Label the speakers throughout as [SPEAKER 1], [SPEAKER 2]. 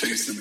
[SPEAKER 1] chasing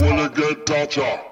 [SPEAKER 1] Wanna gotcha.